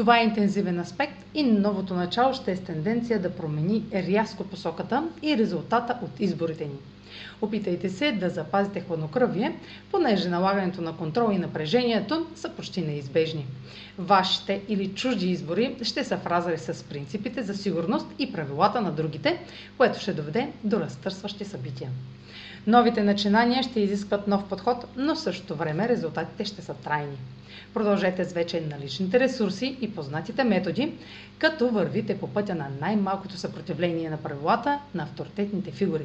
Това е интензивен аспект и новото начало ще е с тенденция да промени рязко посоката и резултата от изборите ни. Опитайте се да запазите хладнокръвие, понеже налагането на контрол и напрежението са почти неизбежни. Вашите или чужди избори ще са в с принципите за сигурност и правилата на другите, което ще доведе до разтърсващи събития. Новите начинания ще изискват нов подход, но в същото време резултатите ще са трайни. Продължете с вече наличните ресурси и познатите методи, като вървите по пътя на най-малкото съпротивление на правилата на авторитетните фигури.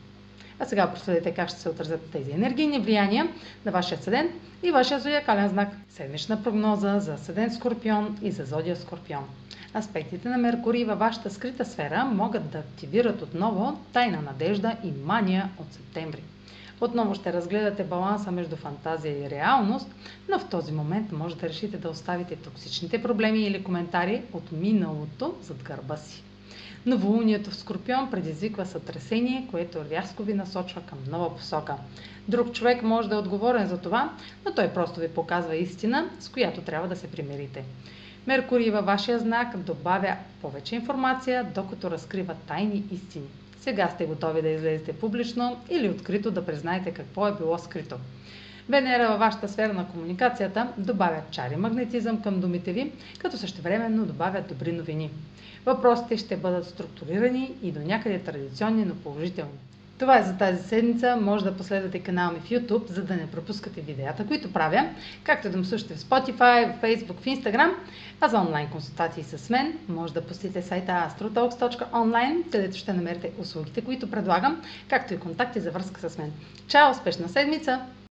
А сега проследете как ще се отразят тези енергийни влияния на вашия седен и вашия зодиакален знак. Седмична прогноза за седен Скорпион и за зодия Скорпион. Аспектите на Меркурий във вашата скрита сфера могат да активират отново тайна надежда и мания от септември. Отново ще разгледате баланса между фантазия и реалност, но в този момент може да решите да оставите токсичните проблеми или коментари от миналото зад гърба си. Новолунието в Скорпион предизвиква сътресение, което рязко ви насочва към нова посока. Друг човек може да е отговорен за това, но той просто ви показва истина, с която трябва да се примирите. Меркурий във вашия знак добавя повече информация, докато разкрива тайни истини. Сега сте готови да излезете публично или открито да признаете какво е било скрито. Венера във вашата сфера на комуникацията добавя чар и магнетизъм към думите ви, като същевременно добавя добри новини. Въпросите ще бъдат структурирани и до някъде традиционни, но положителни. Това е за тази седмица. Може да последвате канала ми в YouTube, за да не пропускате видеята, които правя, както да ме слушате в Spotify, в Facebook, в Instagram, а за онлайн консултации с мен може да посетите сайта astrotalks.online, където ще намерите услугите, които предлагам, както и контакти за връзка с мен. Чао! Успешна седмица!